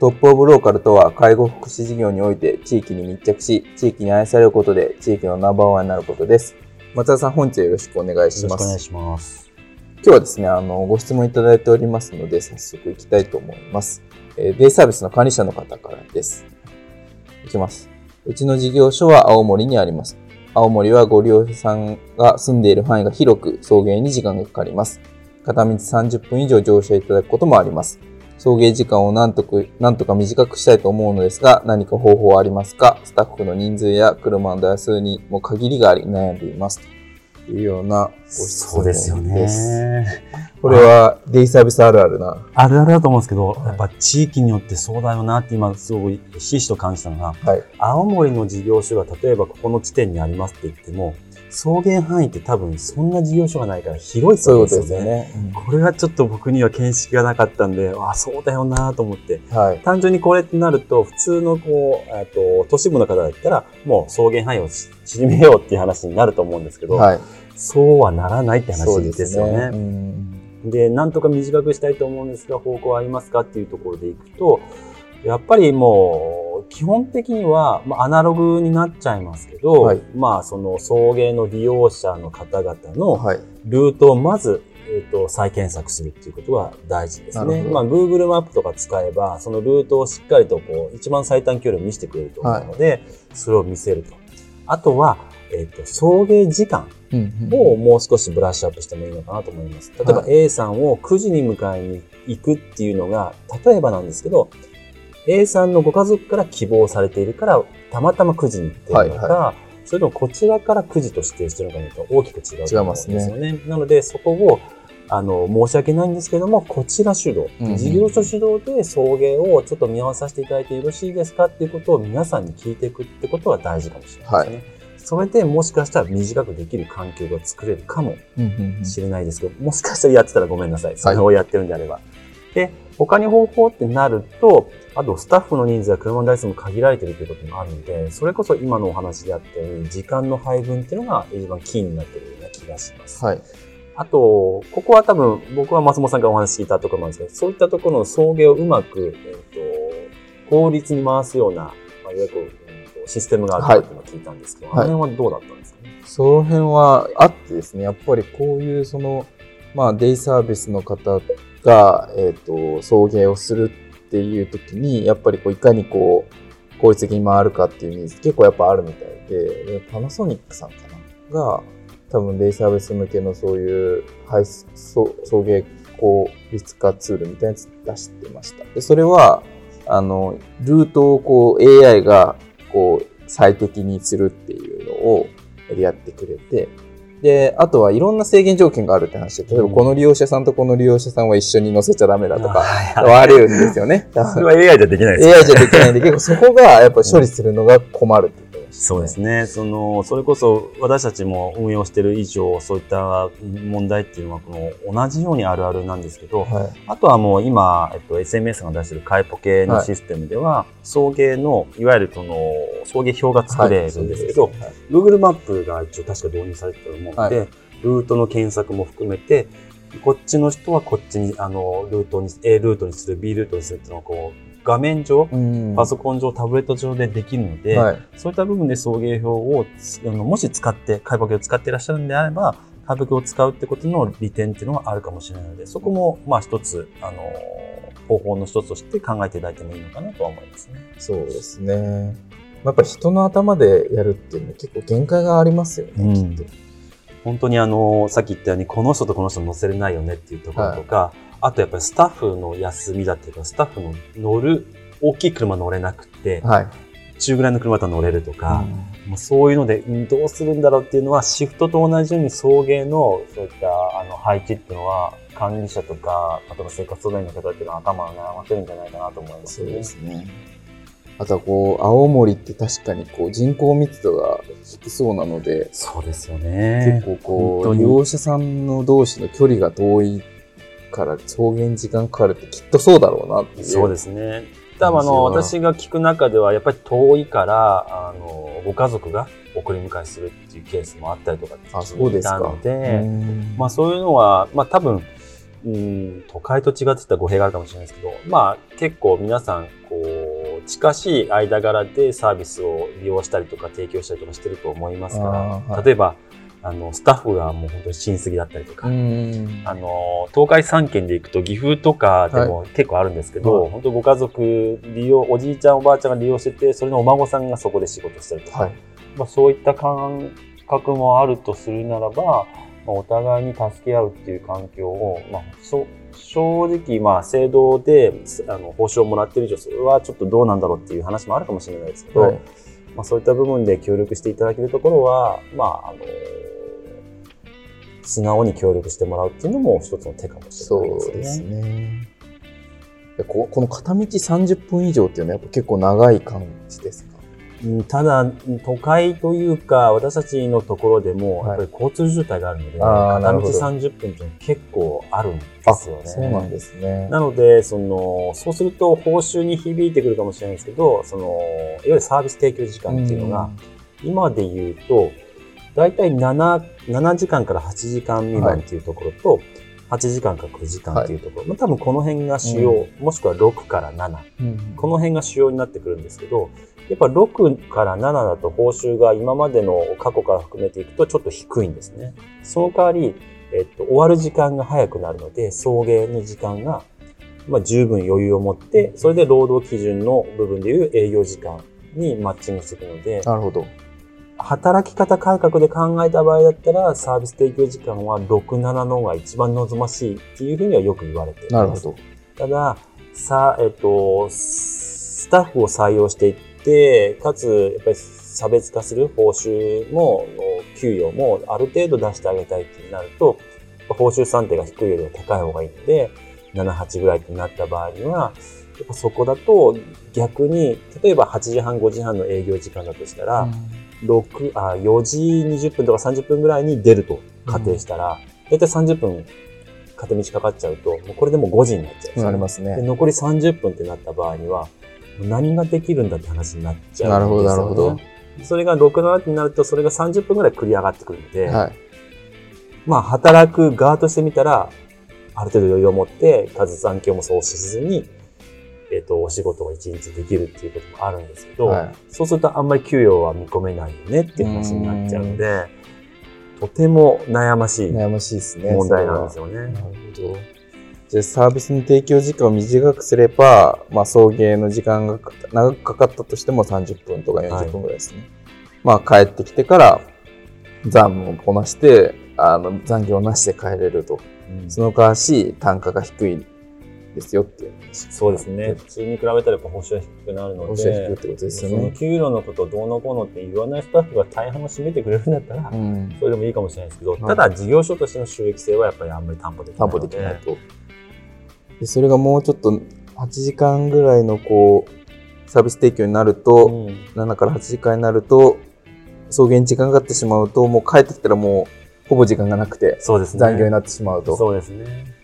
トップオブローカルとは、介護福祉事業において地域に密着し、地域に愛されることで地域のナンバーワンになることです。松田さん、本日はよろしくお願いします。よろしくお願いします。今日はですね、あの、ご質問いただいておりますので、早速いきたいと思います。えー、デイサービスの管理者の方からです。いきます。うちの事業所は青森にあります。青森はご利用者さんが住んでいる範囲が広く、送迎に時間がかかります。片道30分以上乗車いただくこともあります。送迎時間をなんとかなんとか短くしたいと思うのですが、何か方法はありますか？スタッフの人数や車の台数にも限りがあり悩んでいます。というようなご質問です。そうですよね。これはデイサービスあるあるな？あるあるだと思うんですけど、やっぱ地域によってそうだよなって今すごくひしひしと感じたのが、はい、青森の事業所が例えばここの地点にありますって言っても、草原範囲って多分そんな事業所がないから広いそうですよね。ううこれがちょっと僕には見識がなかったんで、あそうだよなと思って、はい、単純にこれってなると、普通のこう、と都市部の方だったら、もう草原範囲を縮めようっていう話になると思うんですけど、はい、そうはならないって話ですよね。で、なんとか短くしたいと思うんですが、方向はありますかっていうところでいくと、やっぱりもう、基本的には、まあ、アナログになっちゃいますけど、はい、まあ、その送迎の利用者の方々のルートをまず、えーと、再検索するっていうことが大事ですね。まあ、Google マップとか使えば、そのルートをしっかりとこう、一番最短距離を見せてくれると思うので、はい、それを見せると。あとは、えっ、ー、と、送迎時間をもう少しブラッシュアップしてもいいのかなと思います。例えば A さんを9時に迎えに行くっていうのが、例えばなんですけど、A さんのご家族から希望されているから、たまたま9時に行ってるのか、はいはい、それともこちらから9時と指定してるのかにと大きく違うと思うんですよね。ねなので、そこを、あの、申し訳ないんですけども、こちら主導、うん、事業所主導で送迎をちょっと見合わさせていただいてよろしいですかっていうことを皆さんに聞いていくってことは大事かもしれないですね。はいそれでもしかしたら短くできる環境が作れるかもしれないですけど、もしかしたらやってたらごめんなさい。それをやってるんであれば。はい、で、他に方法ってなると、あとスタッフの人数や車の台数も限られてるということもあるので、それこそ今のお話であったように、時間の配分っていうのが一番キーになってるような気がします。はい。あと、ここは多分、僕は松本さんからお話聞いたところなんですけど、そういったところの送迎をうまく、えっ、と、効率に回すような、まあ、いわゆるシステムがあるというのを聞いたんですけど、はい、あの辺はどうだったんですかね、その辺はあってですね、やっぱりこういうその、まあ、デイサービスの方が、えっ、ー、と、送迎をするっていう時に、やっぱりこういかにこう、効率的に回るかっていうニーズ結構やっぱあるみたいで、パナソニックさんかなが、多分デイサービス向けのそういう配送送迎効率化ツールみたいなやつ出してました。で、それは、あの、ルートをこう AI がこう最適にするっていうのをやってくれて、で、あとはいろんな制限条件があるって話で、例えばこの利用者さんとこの利用者さんは一緒に乗せちゃダメだとか、あるんですよね。それは AI じゃできないです、ね。AI じゃできないんで、結構そこがやっぱ処理するのが困るってそうですね。その、それこそ私たちも運用している以上、そういった問題っていうのは、この同じようにあるあるなんですけど、はい、あとはもう今、えっと、SMS が出しているカイポ系のシステムでは、はい、送迎の、いわゆるその、送迎表が作れるんですけど、はい、Google マップが一応確か導入されてると思うので、ルートの検索も含めて、こっちの人はこっちに、あの、ルートに、A ルートにする、B ルートにするっていうのをこう、画面上、パソコン上、タブレット上でできるので、はい、そういった部分で送迎表をあのもし使って、開発を使っていらっしゃるんであれば、開発を使うってことの利点っていうのはあるかもしれないので、そこもまあ一つ、あの方法の一つとして考えていただいてもいいのかなとは思いますね。そうですね。やっぱ人の頭でやるっていうのは結構限界がありますよね、うん、きっと。本当にあの、さっき言ったように、この人とこの人乗せれないよねっていうところとか、はい、あとやっぱりスタッフの休みだっていうか、スタッフの乗る、大きい車乗れなくて、はい、中ぐらいの車だと乗れるとか、うん、もうそういうので、どうするんだろうっていうのは、シフトと同じように送迎のそういったあの配置っていうのは、管理者とか、例えば生活相談員の方っていうのは頭を悩ませるんじゃないかなと思います、ね、そうですね。あとはこう、青森って確かにこう人口密度が低そうなので、そうですよね。結構こう、利用者さんの同士の距離が遠いから送迎時間かかるってきっとそうだろうなっていう。そうですね。多分あの、私が聞く中では、やっぱり遠いから、あの、ご家族が送り迎えするっていうケースもあったりとか聞いたので、まあそういうのは、まあ多分、うん、都会と違ってた語弊があるかもしれないですけど、まあ結構皆さん、こう、近しい間柄でサービスを利用したりとか提供したりとかしてると思いますから、はい、例えば、あの、スタッフがもう本当に親戚だったりとか、あの、東海3県で行くと岐阜とかでも結構あるんですけど、はい、本当ご家族利用、おじいちゃんおばあちゃんが利用してて、それのお孫さんがそこで仕事してるとか、はい、まあ、そういった感覚もあるとするならば、まあ、お互いに助け合うっていう環境を、まあ、そ正直、まあ、制度であの報酬をもらってる以上、それはちょっとどうなんだろうっていう話もあるかもしれないですけど、はい、まあ、そういった部分で協力していただけるところは、まあ、あの素直に協力してもらうっていうのも一つの手かもしれないですね。そうですね。ここの片道30分以上っていうのはやっぱ結構長い感じですか？ただ、都会というか、私たちのところでも、やっぱり交通渋滞があるので、片道30分って結構あるんですよね。そうなんですね。なので、その、そうすると報酬に響いてくるかもしれないですけど、その、いわゆるサービス提供時間っていうのが、今で言うと、大体7、7時間から8時間未満っていうところと、はい8時間か9時間っていうところ、はい、まあ、多分この辺が主要、うん、もしくは6から7、うん、この辺が主要になってくるんですけど、やっぱ6から7だと報酬が今までの過去から含めていくとちょっと低いんですね。その代わり、えっと、終わる時間が早くなるので、送迎の時間が、まあ、十分余裕を持って、それで労働基準の部分でいう営業時間にマッチングしていくので、なるほど。働き方改革で考えた場合だったら、サービス提供時間は6、7の方が一番望ましいっていうふうにはよく言われています。なるほど。ただ、さ、えっと、スタッフを採用していって、かつ、やっぱり差別化する報酬も、給与もある程度出してあげたいってなると、報酬算定が低いよりは高い方がいいので、7、8ぐらいってなった場合には、やっぱそこだと逆に、例えば8時半、5時半の営業時間だとしたら、うん6あ4時20分とか30分ぐらいに出ると仮定したら、大体30分片道かかっちゃうと、もうこれでも5時になっちゃう、ね。なりますね。で残り30分ってなった場合には、何ができるんだって話になっちゃうなるほど、なるほど。それが6、7ってなると、それが30分ぐらい繰り上がってくるので、はい、まあ、働く側としてみたら、ある程度余裕を持って、数残業もそうしずに、と、お仕事を一日できるっていうこともあるんですけど、はい、そうするとあんまり給与は見込めないよねっていう話になっちゃうんで、とても悩ましい悩ましいですね問題なんですよね。なるほど。じゃあサービスの提供時間を短くすれば、まあ、送迎の時間が長くかかったとしても30分とか40分ぐらいですね。はい、まあ帰ってきてから残務をこなして、あの残業なしで帰れると。うん、その代わし単価が低いですよっていうそうですね。普通に比べたらやっぱ報酬は低くなるので、報酬は低いってことですよね。その給料のことをどうのこうのって言わないスタッフが大半を占めてくれるんだったら、うん、それでもいいかもしれないですけど、ただ事業所としての収益性はやっぱりあんまり担保できない担保できないと。でそれがもうちょっと8時間ぐらいのこう、サービス提供になると、うん、7から8時間になると、送迎に時間がかかってしまうと、もう帰ってきたらもうほぼ時間がなくて、残業になってしまうと。そうですね。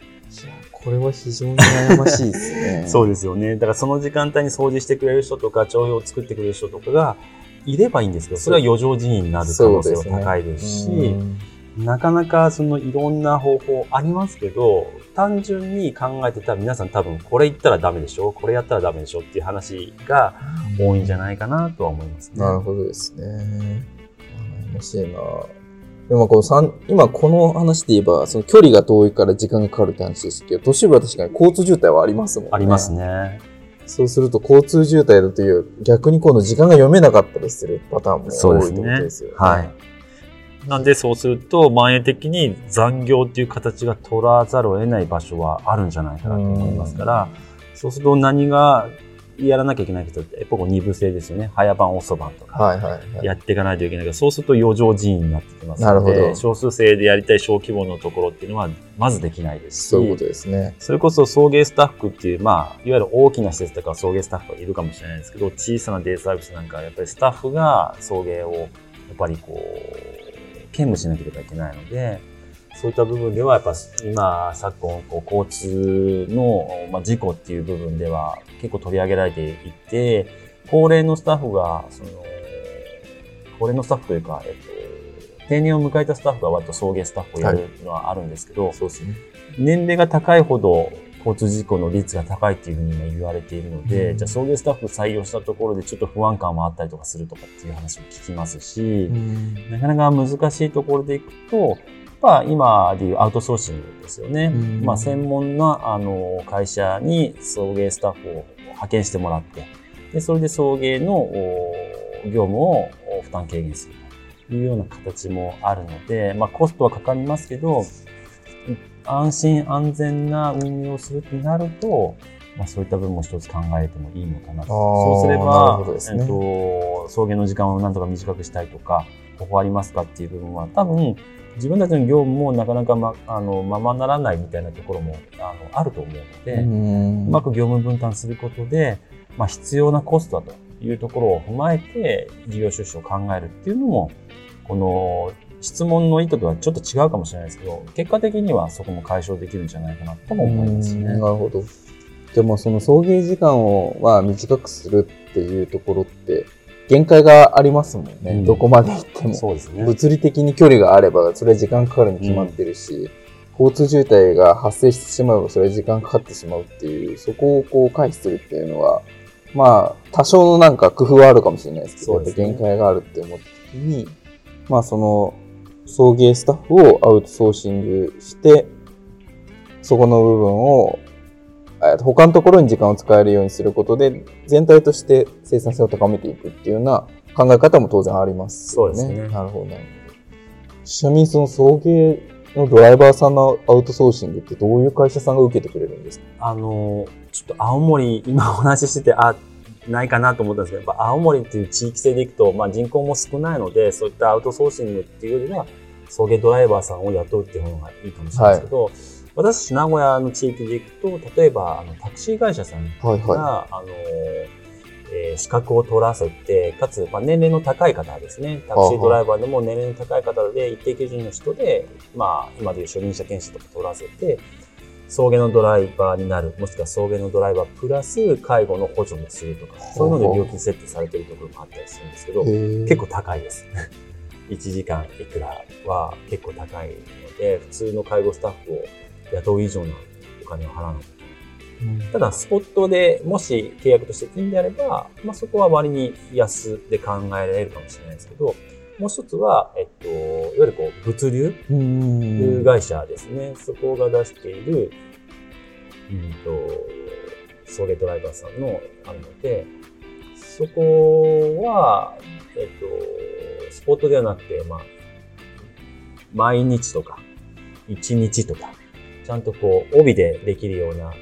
これは非常に悩ましいですね。そうですよね。だからその時間帯に掃除してくれる人とか、帳票を作ってくれる人とかがいればいいんですけど、それは余剰人員になる可能性は高いですし、ね、なかなかそのいろんな方法ありますけど、単純に考えてたら皆さん多分これ言ったらダメでしょ？これやったらダメでしょっていう話が多いんじゃないかなとは思いますね。なるほどですね。面白いな。でもこの今この話で言えば、その距離が遠いから時間がかかるって話ですけど、都市部は確かに交通渋滞はありますもんね。ありますね。そうすると交通渋滞だという逆に今度時間が読めなかったりするパターンも多いってことですよね。はい。なんでそうすると、万円的に残業っていう形が取らざるを得ない場所はあるんじゃないかなと思いますから、そうすると何がやらなきゃいけない人って、やっぱ二部制ですよね。早番遅番とか、やっていかないといけないけど、そうすると余剰人員になってきますので、少数制でやりたい小規模のところっていうのは、まずできないですし、そういうことですね。それこそ送迎スタッフっていう、まあ、いわゆる大きな施設とか送迎スタッフがいるかもしれないですけど、小さなデイサービスなんかはやっぱりスタッフが送迎を、やっぱりこう、兼務しなければいけないので、そういった部分では、やっぱ今、昨今、こう交通の、まあ、事故っていう部分では結構取り上げられていて、高齢のスタッフが、その、高齢のスタッフというか、えっと、定年を迎えたスタッフが割と送迎スタッフをやるのはあるんですけど、はい、そうですね。年齢が高いほど交通事故の率が高いっていうふうにも言われているので、うん、じゃあ送迎スタッフ採用したところでちょっと不安感もあったりとかするとかっていう話も聞きますし、うん、なかなか難しいところでいくと、ぱ今でいうアウトソーシングですよね。うん、まあ、専門なあの会社に送迎スタッフを派遣してもらって、でそれで送迎の業務を負担軽減するというような形もあるので、まあ、コストはかかりますけど、安心安全な運用をするとなると、まあ、そういった部分も一つ考えてもいいのかなと。そうすれば、ね、えっと、送迎の時間をなんとか短くしたいとか、ここありますかっていう部分は多分自分たちの業務もなかなかまあのままならないみたいなところもあのあると思うのでうまく業務分担することで、まあ、必要なコストだというところを踏まえて事業出資を考えるっていうのもこの質問の意図とはちょっと違うかもしれないですけど結果的にはそこも解消できるんじゃないかなとも思いますね。なるほど。でもその送迎時間をまあ短くするっていうところって限界がありますもんね。うん、どこまで行っても。そうですね。物理的に距離があれば、それは時間かかるに決まってるし、うん、交通渋滞が発生してしまえば、それは時間かかってしまうっていう、そこをこう回避するっていうのは、まあ、多少のなんか工夫はあるかもしれないですけど、ね、限界があるって思った時に、まあその、送迎スタッフをアウトソーシングして、そこの部分を他のところに時間を使えるようにすることで、全体として生産性を高めていくっていうような考え方も当然あります、ね、そうですね。なるほど、なるほど。ちなみにその送迎のドライバーさんのアウトソーシングってどういう会社さんが受けてくれるんですか？あの、ちょっと青森、今お話ししてて、あ、ないかなと思ったんですけど、やっぱ青森っていう地域性でいくと、まあ人口も少ないので、そういったアウトソーシングっていうよりは、送迎ドライバーさんを雇うっていう方がいいかもしれないですけど、はい私名古屋の地域で行くと、例えば、あの、タクシー会社さんが、はいはい、あの、えー、資格を取らせて、かつ、まあ、年齢の高い方ですね。タクシードライバーでも年齢の高い方で、一定基準の人で、まあ、今でいう初任者研修とか取らせて、送迎のドライバーになる、もしくは送迎のドライバープラス介護の補助もするとか、そういうので料金設定されてるところもあったりするんですけど、結構高いです。1時間いくらは結構高いので、普通の介護スタッフを雇う以上のお金を払うん、ただ、スポットでもし契約としていいんであれば、まあ、そこは割に安で考えられるかもしれないですけど、もう一つは、えっと、いわゆるこう物流会社ですね。そこが出している、うんと、送迎ドライバーさんのあるので、そこは、えっと、スポットではなくて、まあ、毎日とか、一日とか、ちゃんとこう、帯でできるような、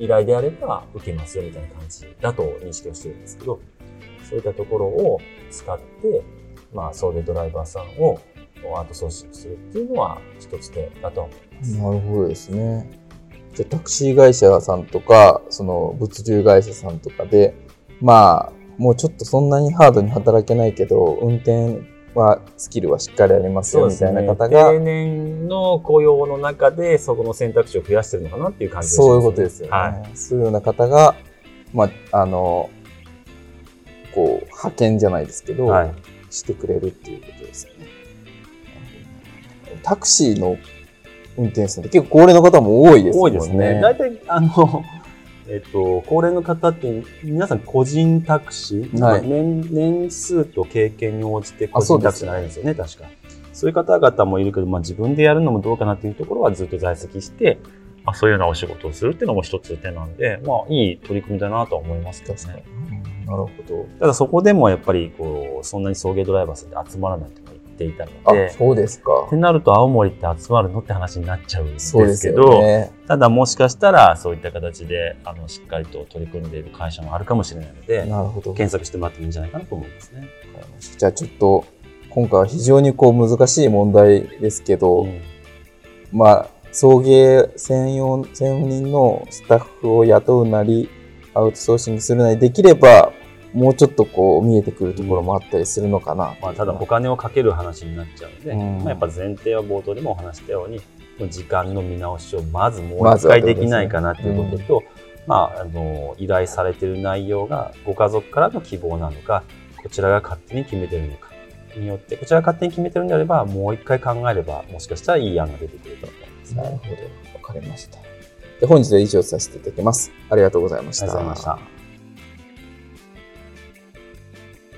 依頼であれば受けますよみたいな感じだと認識をしてるんですけど、そういったところを使って、まあ、送迎ドライバーさんをアートソーシングするっていうのは一つ手だと思います。なるほどですね。じゃタクシー会社さんとか、その物流会社さんとかで、まあ、もうちょっとそんなにハードに働けないけど、運転はスキルはしっかりありますよみたいな方が、ね、定年の雇用の中でそこの選択肢を増やしてるのかなっていう感じですね。そういうことですよね。はい、そういうような方が、まあ、あの、こう、派遣じゃないですけど、はい、してくれるっていうことですね。タクシーの運転手さんって結構高齢の方も多いですね。多いですね。大体、あの、えっと、高齢の方って皆さん個人タクシー、はい、年年数と経験に応じて個人タクシーになるんですよね、確か。そういう方々もいるけど、まあ、自分でやるのもどうかなっていうところはずっと在籍して、あ、そういうようなお仕事をするっていうのも一つ手なんで、まあ、いい取り組みだなとは思いますけどね。なるほど。ただそこでもやっぱりこうそんなに送迎ドライバーさんって集まらないとっていたので、そうですか。ってなると青森って集まるのって話になっちゃうんですけど、ね、ただもしかしたらそういった形であのしっかりと取り組んでいる会社もあるかもしれないので、なるほど検索してもらってもいいんじゃないかなと思いますね。じゃあちょっと今回は非常にこう難しい問題ですけど、うん、まあ送迎専用専任のスタッフを雇うなりアウトソーシングするなりできればもうちょっとこう見えてくるところもあったりするのかな、うん、まあ、ただお金をかける話になっちゃうので、うん、まあ、やっぱ前提は冒頭でもお話したように時間の見直しをまずもう一回できないかなということと、まあ、あの依頼されている内容がご家族からの希望なのかこちらが勝手に決めているのかによってこちらが勝手に決めてるんであればもう一回考えればもしかしたらいい案が出てくると思います、ね、なるほど。わかりました。で本日は以上させていただきます。ありがとうございました。ありがとうございました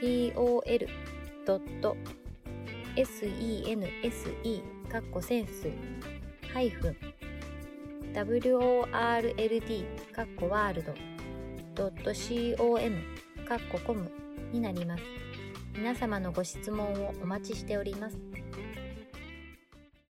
tol.sense カッコセンスハイフン world カッコワールド .com カッココムになります。皆様のご質問をお待ちしております。